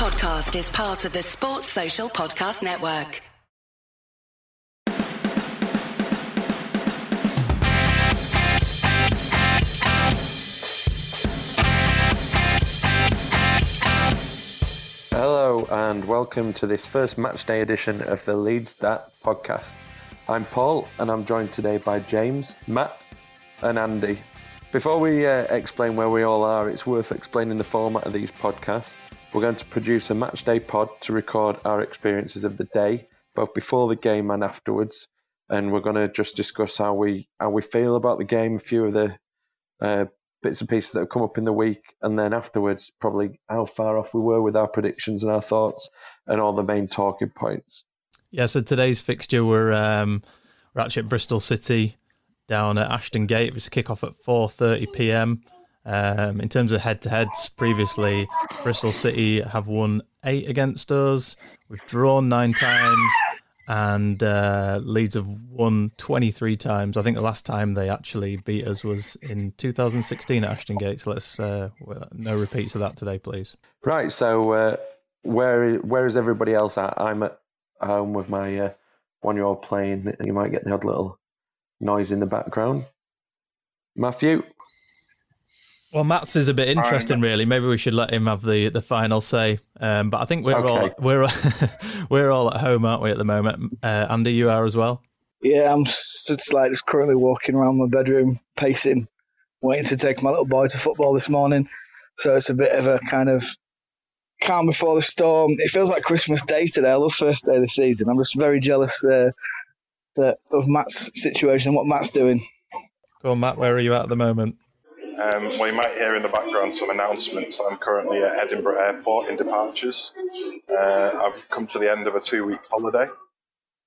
podcast is part of the Sports Social Podcast Network. Hello and welcome to this first matchday edition of the Leeds That podcast. I'm Paul and I'm joined today by James, Matt, and Andy. Before we uh, explain where we all are, it's worth explaining the format of these podcasts. We're going to produce a matchday pod to record our experiences of the day, both before the game and afterwards, and we're going to just discuss how we how we feel about the game, a few of the uh, bits and pieces that have come up in the week, and then afterwards, probably how far off we were with our predictions and our thoughts, and all the main talking points. Yeah, so today's fixture we're um, we're actually at Bristol City down at Ashton Gate. It was a kickoff at 4:30 p.m. Um, in terms of head-to-heads, previously Bristol City have won eight against us. We've drawn nine times, and uh, Leeds have won 23 times. I think the last time they actually beat us was in 2016 at Ashton Gate. So let's uh, no repeats of that today, please. Right. So uh, where where is everybody else at? I'm at home with my uh, one-year-old playing. You might get the odd little noise in the background. Matthew. Well, Matt's is a bit interesting, really. Maybe we should let him have the, the final say. Um, but I think we're okay. all we're we're all at home, aren't we, at the moment? Uh, Andy, you are as well. Yeah, I'm just like just currently walking around my bedroom, pacing, waiting to take my little boy to football this morning. So it's a bit of a kind of calm before the storm. It feels like Christmas Day today. I love first day of the season. I'm just very jealous uh, that of Matt's situation, and what Matt's doing. Go on, Matt. Where are you at at the moment? Um, you might hear in the background some announcements. I'm currently at Edinburgh Airport in departures. Uh, I've come to the end of a two week holiday,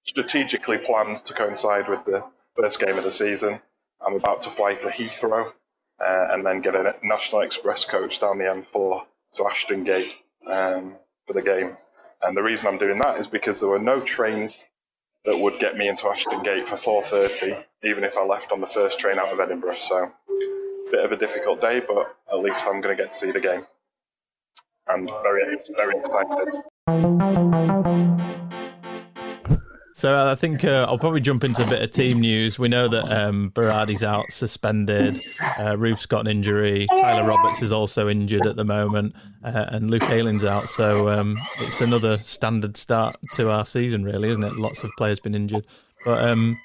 strategically planned to coincide with the first game of the season. I'm about to fly to Heathrow uh, and then get a National Express coach down the M4 to Ashton Gate um, for the game. And the reason I'm doing that is because there were no trains that would get me into Ashton Gate for 4:30, even if I left on the first train out of Edinburgh. So bit of a difficult day, but at least I'm going to get to see the game. And very, very excited. So uh, I think uh, I'll probably jump into a bit of team news. We know that um, Berardi's out suspended. Uh, Roofe's got an injury. Tyler Roberts is also injured at the moment, uh, and Luke Ayling's out. So um, it's another standard start to our season, really, isn't it? Lots of players been injured, but um,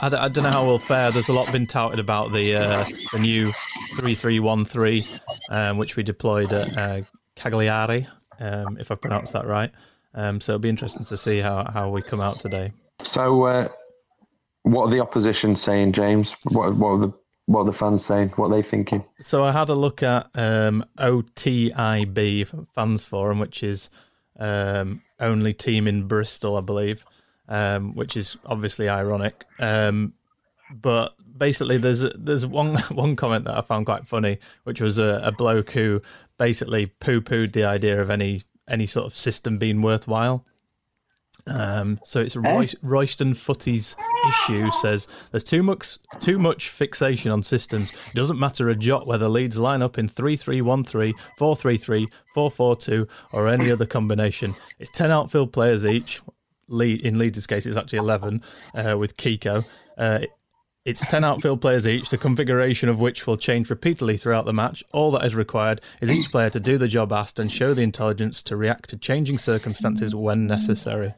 I I don't know how we'll fare. There's a lot been touted about the uh, the new three three one three, um, which we deployed at uh, Cagliari, um, if I pronounced that right. Um, so it'll be interesting to see how, how we come out today. So, uh, what are the opposition saying, James? What what are the what are the fans saying? What are they thinking? So I had a look at um, OTIB Fans Forum, which is um, only team in Bristol, I believe um, which is obviously ironic. Um, but basically, there's a, there's one one comment that I found quite funny, which was a, a bloke who basically poo pooed the idea of any any sort of system being worthwhile. Um, so it's Roy, Royston Footy's issue says there's too much too much fixation on systems. It doesn't matter a jot whether Leeds line up in 3-3-1-3, 4-3-3, 4-4-2 or any other combination. It's 10 outfield players each, in Leeds' case, it's actually 11 uh, with Kiko. Uh, it's 10 outfield players each, the configuration of which will change repeatedly throughout the match. All that is required is each player to do the job asked and show the intelligence to react to changing circumstances when necessary.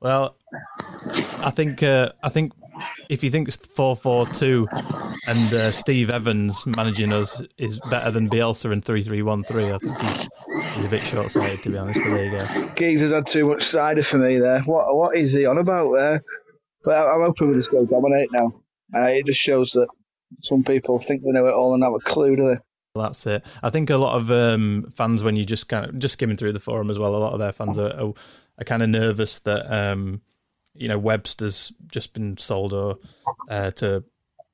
Well, I think uh, I think if you think four four two and uh, Steve Evans managing us is better than Bielsa in three three one three, I think he's, he's a bit short sighted to be honest. But there you go. Geezer's had too much cider for me there. What what is he on about there? But I'm hoping we just go dominate now. Uh, it just shows that some people think they know it all and have a clue, do they? that's it. I think a lot of um, fans, when you just kind of just skimming through the forum as well, a lot of their fans are, are, are kind of nervous that um, you know Webster's just been sold or uh, to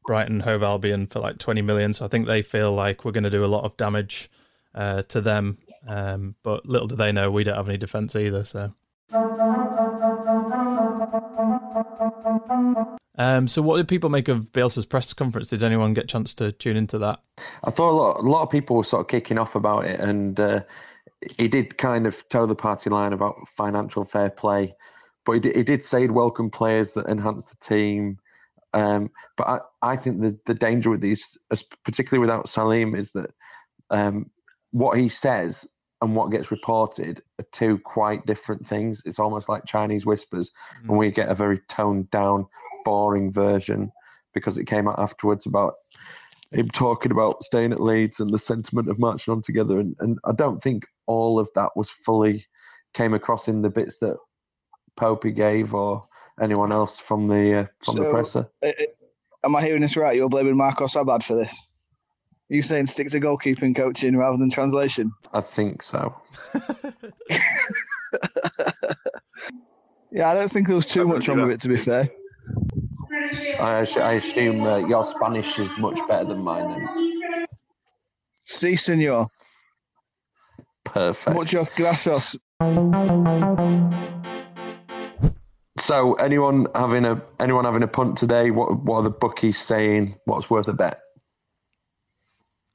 Brighton Hove Albion for like 20 million. So I think they feel like we're going to do a lot of damage uh, to them. Um, but little do they know we don't have any defence either. So. Um, so, what did people make of Bielsa's press conference? Did anyone get a chance to tune into that? I thought a lot, a lot of people were sort of kicking off about it, and uh, he did kind of toe the party line about financial fair play, but he did, he did say he'd welcome players that enhance the team. Um, but I, I think the, the danger with these, particularly without Salim, is that um, what he says and what gets reported are two quite different things. It's almost like Chinese whispers, mm. and we get a very toned down, boring version because it came out afterwards about him talking about staying at Leeds and the sentiment of marching on together. And, and I don't think all of that was fully came across in the bits that Popey gave or anyone else from the uh, from so, the presser. Uh, uh, am I hearing this right? You're blaming Marcos Abad for this? Are you saying stick to goalkeeping coaching rather than translation? I think so. yeah, I don't think there was too much wrong with it, to be fair. I, I assume uh, your Spanish is much better than mine then. Si, senor. Perfect. Muchos gracias. So, anyone having a anyone having a punt today? What what are the bookies saying? What's worth a bet?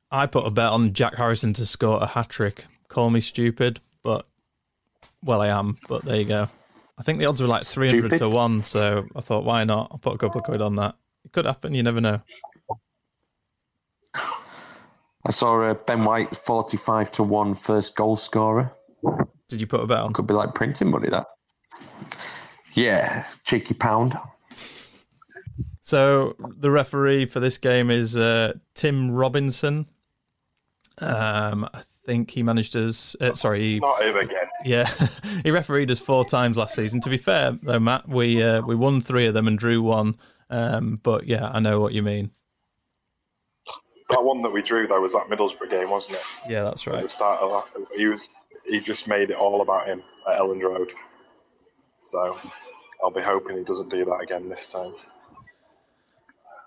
I put a bet on Jack Harrison to score a hat trick. Call me stupid, but well, I am. But there you go. I think the odds were like 300 Stupid. to 1, so I thought, why not? I'll put a couple of quid on that. It could happen, you never know. I saw uh, Ben White 45 to 1 first goal scorer. Did you put a bet on? Could be like printing money, that. Yeah, cheeky pound. So the referee for this game is uh, Tim Robinson. Um, I think he managed us. Uh, sorry, he, not him again. Yeah, he refereed us four times last season. To be fair, though, Matt, we uh, we won three of them and drew one. Um, but yeah, I know what you mean. That one that we drew though was that Middlesbrough game, wasn't it? Yeah, that's right. At the start of that, he was he just made it all about him at Elland Road. So I'll be hoping he doesn't do that again this time.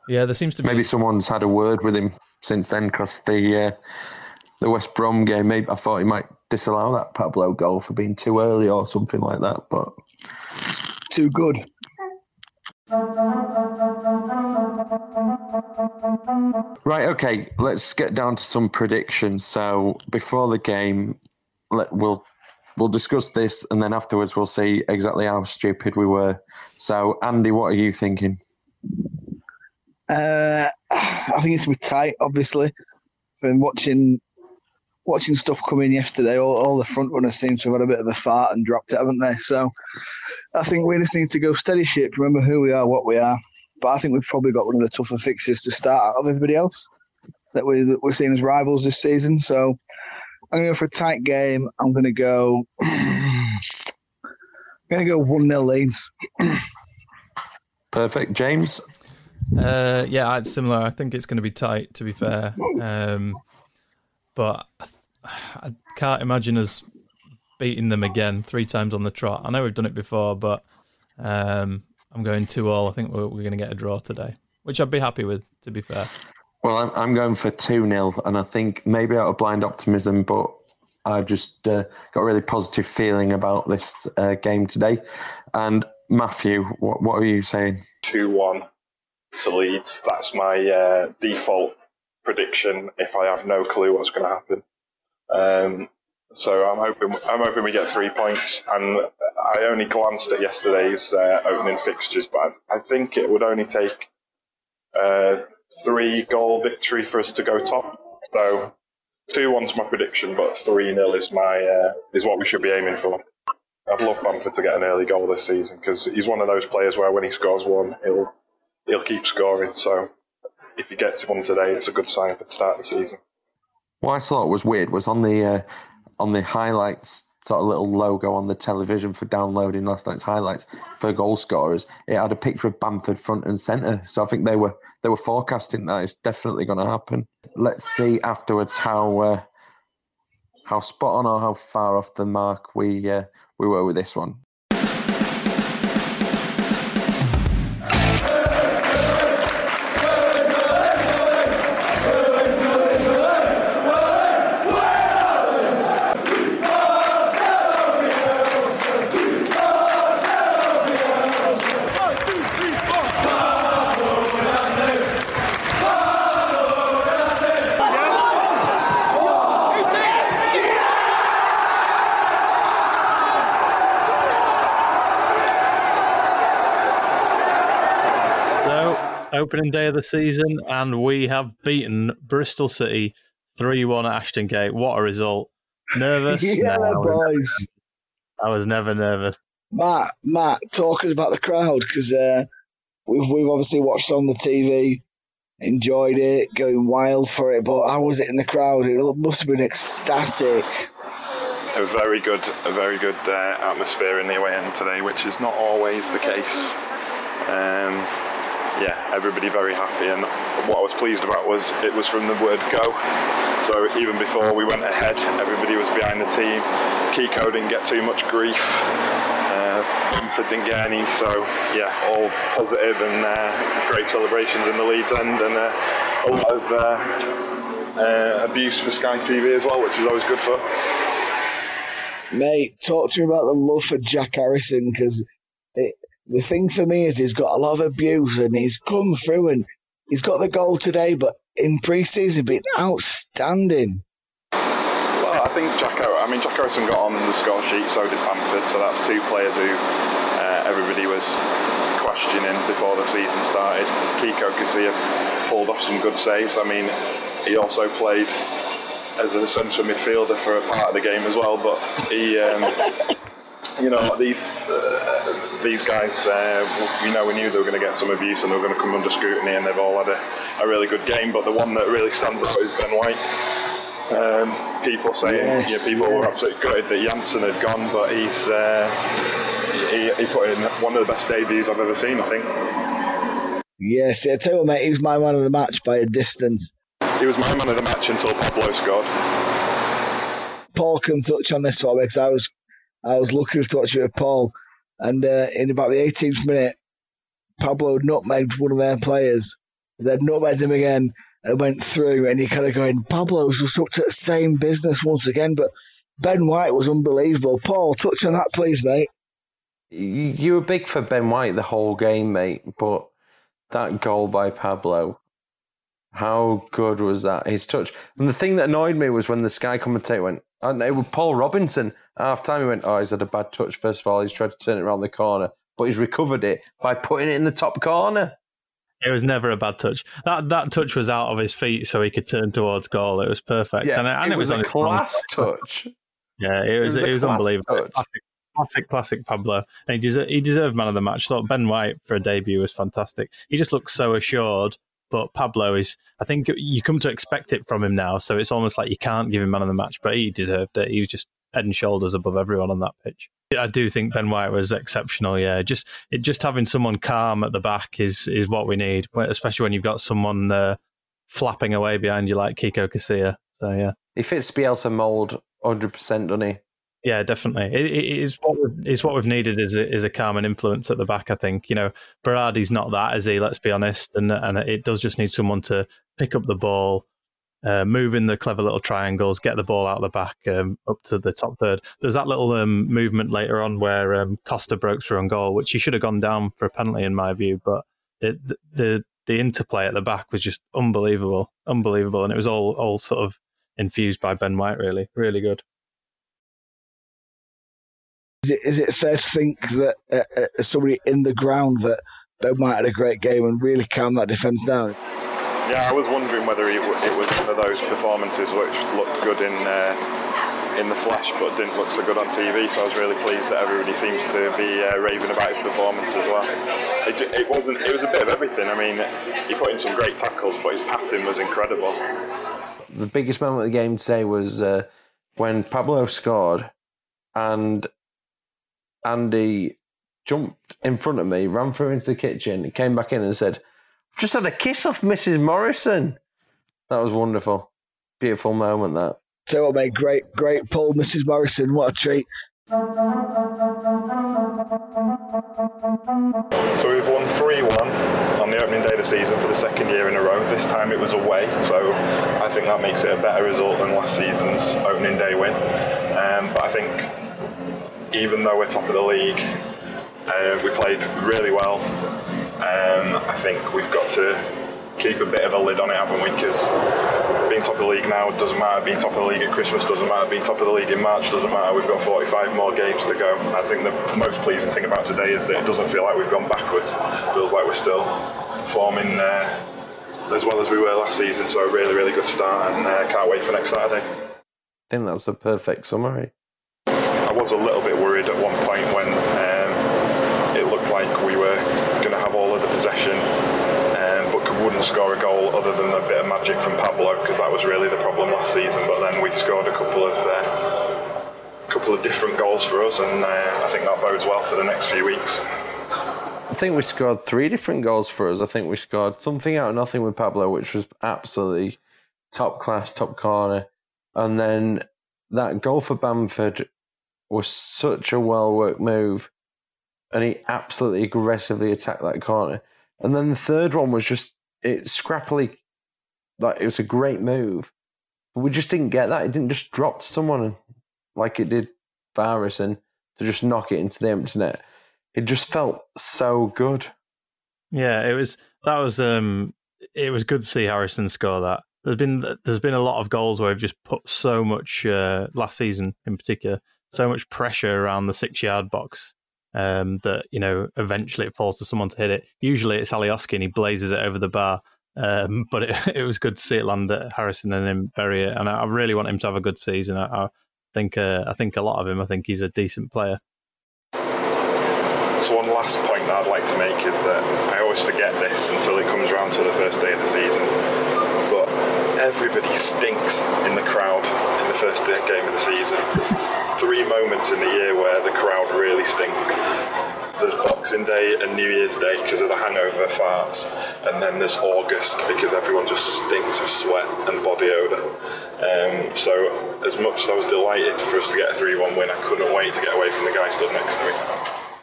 Yeah, there seems to be maybe someone's had a word with him since then because the uh, the West Brom game. Maybe I thought he might disallow that Pablo goal for being too early or something like that, but too good. Right, okay, let's get down to some predictions. So before the game, let, we'll we'll discuss this, and then afterwards we'll see exactly how stupid we were. So, Andy, what are you thinking? Uh, I think it's gonna be tight. Obviously, been watching watching stuff come in yesterday, all, all the front runners seem to have had a bit of a fart and dropped it, haven't they? So I think we just need to go steady ship, remember who we are, what we are. But I think we've probably got one of the tougher fixtures to start out of everybody else that, we, that we're seeing as rivals this season. So I'm going to go for a tight game. I'm going to go. I'm going to go 1 0 Leeds. Perfect. James? Uh, yeah, it's similar. I think it's going to be tight, to be fair. Um, but I can't imagine us beating them again three times on the trot. I know we've done it before, but um, I'm going two all. I think we're, we're going to get a draw today, which I'd be happy with. To be fair. Well, I'm, I'm going for two 0 and I think maybe out of blind optimism, but I've just uh, got a really positive feeling about this uh, game today. And Matthew, what what are you saying? Two one to Leeds. That's my uh, default prediction if I have no clue what's going to happen. Um, so I'm hoping I'm hoping we get three points. And I only glanced at yesterday's uh, opening fixtures, but I, I, think it would only take uh, three goal victory for us to go top. So two one's my prediction, but three nil is my uh, is what we should be aiming for. I'd love Bamford to get an early goal this season because he's one of those players where when he scores one, he'll he'll keep scoring. So if he gets one today, it's a good sign for the start of the season. What I thought was weird was on the uh, on the highlights sort of little logo on the television for downloading last night's highlights for goal scorers. It had a picture of Bamford front and centre, so I think they were they were forecasting that it's definitely going to happen. Let's see afterwards how uh, how spot on or how far off the mark we uh, we were with this one. Opening day of the season, and we have beaten Bristol City 3 1 at Ashton Gate. What a result! Nervous? yeah, No, boys. I was never nervous. Matt, Matt, talking about the crowd because uh, we've we've obviously watched on the TV, enjoyed it, going wild for it. But how was it in the crowd? It must have been ecstatic. A very good, a very good uh, atmosphere in the away end today, which is not always the case. Um, yeah, everybody very happy, and what I was pleased about was it was from the word go. So even before we went ahead, everybody was behind the team. Kiko didn't get too much grief. Uh, didn't get any. So yeah, all positive and uh, great celebrations in the Leeds end, and uh, a lot of uh, uh, abuse for Sky TV as well, which is always good for. Mate, talk to me about the love for Jack Harrison because the thing for me is he's got a lot of abuse and he's come through and he's got the goal today, but in pre-season been outstanding. Well, I think Jack. I mean, Jack Harrison got on in the score sheet, so did Bamford. So that's two players who uh, everybody was questioning before the season started. Kiko Casilla pulled off some good saves. I mean, he also played as a central midfielder for a part of the game as well, but he. Um, you know these uh, these guys. Uh, you know, we knew they were going to get some abuse and they were going to come under scrutiny, and they've all had a, a really good game. But the one that really stands out is Ben White. Um, people saying, yes, yeah, people yes. were absolutely gutted that Jansson had gone, but he's uh, he, he put in one of the best debuts I've ever seen. I think. Yes, I tell you what, mate, he was my man of the match by a distance. He was my man of the match until Pablo scored. Paul can touch on this one because I was I was looking to watch it with Paul, and uh, in about the 18th minute, Pablo nutmegged one of their players. Then nutmegged him again and went through, and you kind of going, Pablo's just up to the same business once again. But Ben White was unbelievable. Paul, touch on that, please, mate. You were big for Ben White the whole game, mate, but that goal by Pablo, how good was that? His touch. And the thing that annoyed me was when the Sky commentator went, and it was Paul Robinson. Half time, he went, "Oh, he's had a bad touch. First of all, he's tried to turn it around the corner, but he's recovered it by putting it in the top corner." It was never a bad touch. That that touch was out of his feet, so he could turn towards goal. It was perfect. Yeah, and, and it, it, was, was a class touch. Yeah, it was. It was, it was unbelievable. Classic, classic, classic Pablo. And he deserved, he deserved man of the match. I thought Ben White for a debut was fantastic. He just looked so assured but Pablo is, I think you come to expect it from him now. So it's almost like you can't give him man of the match, but he deserved it. He was just head and shoulders above everyone on that pitch. I do think Ben White was exceptional. Yeah, just it, just having someone calm at the back is is what we need, especially when you've got someone uh, flapping away behind you like Kiko Casilla. So yeah, he fits Bielsa mold hundred percent, doesn't he? Yeah, definitely. It, it is what we've, is what we've needed is a, is a calm and influence at the back. I think you know Berardi's not that, is he? Let's be honest, and and it does just need someone to pick up the ball, uh, move in the clever little triangles, get the ball out of the back um, up to the top third. There's that little um, movement later on where um, Costa broke through on goal, which he should have gone down for a penalty in my view, but it, the, the the interplay at the back was just unbelievable, unbelievable, and it was all all sort of infused by Ben White. Really, really good. Is it, is it fair to think that uh, uh, somebody in the ground that Ben White had a great game and really calmed that defence down? Yeah, I was wondering whether it, it was one of those performances which looked good in uh, in the flesh but didn't look so good on TV. So I was really pleased that everybody seems to be uh, raving about his performance as well. It, it, wasn't. It was a bit of everything. I mean, he put in some great tackles, but his passing was incredible. The biggest moment of the game today was uh, when Pablo scored, and Andy jumped in front of me, ran through into the kitchen, came back in and said, just had a kiss off Mrs. Morrison. That was wonderful. Beautiful moment, that. So what, mate? Great, great pull, Mrs. Morrison. What a treat. So we've won 3 1 on the opening day of the season for the second year in a row. This time it was away, so I think that makes it a better result than last season's opening day win. Um, but I think even though we're top of the league, uh, we played really well. Um, I think we've got to keep a bit of a lid on it, haven't we? Because being top of the league now doesn't matter. Being top of the league at Christmas doesn't matter. Being top of the league in March doesn't matter. We've got 45 more games to go. I think the most pleasing thing about today is that it doesn't feel like we've gone backwards. It feels like we're still performing uh, as well as we were last season. So a really, really good start, and uh, can't wait for next Saturday. I think that's the perfect summary. I was a little bit worried at one point when um, it looked like we were going to have all of the possession, um, but wouldn't score a goal other than a bit of magic from Pablo because that was really the problem last season. But then we scored a couple of uh, couple of different goals for us, and uh, I think that bodes well for the next few weeks. I think we scored three different goals for us. I think we scored something out of nothing with Pablo, which was absolutely top class, top corner. And then that goal for Bamford was such a well worked move. And he absolutely aggressively attacked that corner. And then the third one was just it scrappily like it was a great move. But we just didn't get that. It didn't just drop to someone like it did for Harrison to just knock it into the empty net it just felt so good. Yeah, it was. That was. Um, it was good to see Harrison score that. There's been there's been a lot of goals where we've just put so much uh, last season in particular, so much pressure around the six yard box um, that you know eventually it falls to someone to hit it. Usually it's Alioski and he blazes it over the bar. Um, but it, it was good to see it land at Harrison and him bury it. And I, I really want him to have a good season. I, I think uh, I think a lot of him. I think he's a decent player. So one last point that I'd like to make is that I always forget this until it comes around to the first day of the season. Everybody stinks in the crowd in the first game of the season. There's three moments in the year where the crowd really stink. There's Boxing Day and New Year's Day because of the hangover farts, and then there's August because everyone just stinks of sweat and body odour. Um, so, as much as I was delighted for us to get a 3 1 win, I couldn't wait to get away from the guy stood next to me.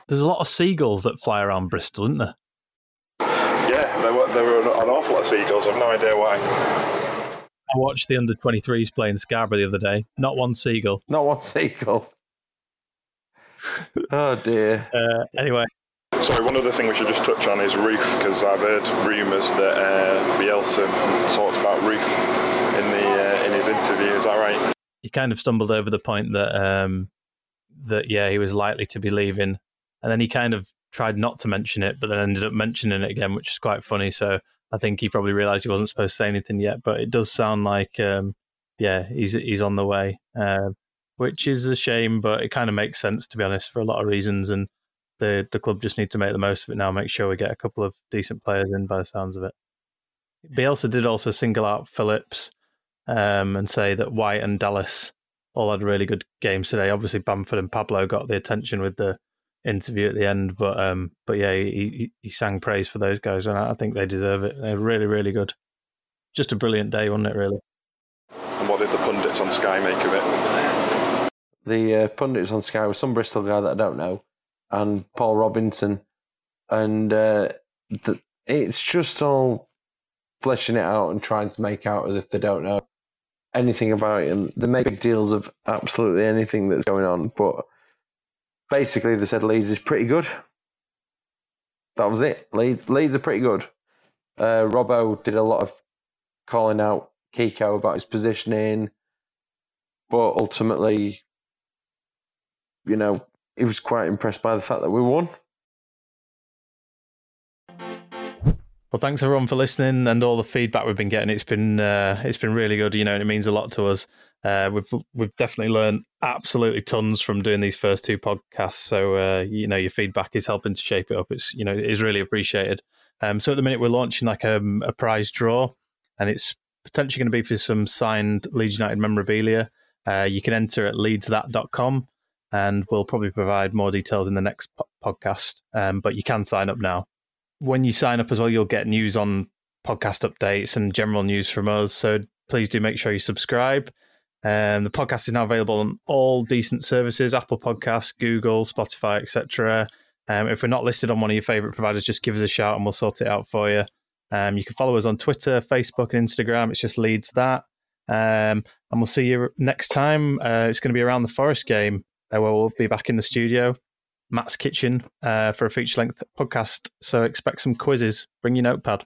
There's a lot of seagulls that fly around Bristol, isn't there? Yeah, there were, there were an awful lot of seagulls. I've no idea why. I watched the under 23s playing Scarborough the other day. Not one seagull. Not one seagull. oh dear. Uh, anyway. Sorry, one other thing we should just touch on is Roofe, because I've heard rumours that uh, Bielsa talked about Roofe in the uh, in his interview. Is that right? He kind of stumbled over the point that um, that yeah he was likely to be leaving and then he kind of tried not to mention it, but then ended up mentioning it again, which is quite funny. So I think he probably realised he wasn't supposed to say anything yet, but it does sound like, um, yeah, he's he's on the way, uh, which is a shame, but it kind of makes sense to be honest for a lot of reasons, and the the club just need to make the most of it now, make sure we get a couple of decent players in by the sounds of it. Bielsa did also single out Phillips um, and say that White and Dallas all had really good games today. Obviously, Bamford and Pablo got the attention with the interview at the end. But um, but yeah, he, he sang praise for those guys, and I think they deserve it. They're really really good. Just a brilliant day, wasn't it? Really. And what did the pundits on Sky make of it? The uh, pundits on Sky were some Bristol guy that I don't know, and Paul Robinson, and uh, the, it's just all fleshing it out and trying to make out as if they don't know anything about it. And They make big deals of absolutely anything that's going on, but basically they said Leeds is pretty good. That was it. Leeds, Leeds are pretty good. Uh, Robbo did a lot of calling out Kiko about his positioning, but ultimately, you know, he was quite impressed by the fact that we won. Well, thanks everyone for listening and all the feedback we've been getting. It's been uh, it's been really good, you know, and it means a lot to us. Uh, we've we've definitely learned absolutely tons from doing these first two podcasts. So uh, you know, your feedback is helping to shape it up. It's you know, it is really appreciated. Um, so at the minute, we're launching like a, um, a prize draw, and it's potentially going to be for some signed Leeds United memorabilia. Uh, you can enter at leadsthat.com, and we'll probably provide more details in the next po- podcast. Um, but you can sign up now. When you sign up as well, you'll get news on podcast updates and general news from us. So please do make sure you subscribe. Um, the podcast is now available on all decent services: Apple Podcasts, Google, Spotify, etc. Um, if we're not listed on one of your favorite providers, just give us a shout and we'll sort it out for you. Um, you can follow us on Twitter, Facebook, and Instagram. It's just leads that. Um, and we'll see you next time. Uh, it's going to be around the Forest game, uh, where we'll be back in the studio, Matt's kitchen, uh, for a feature length podcast. So expect some quizzes. Bring your notepad.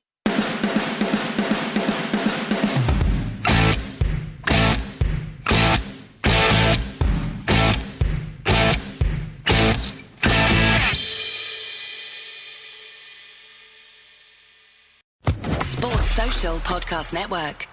Sports Social Podcast Network.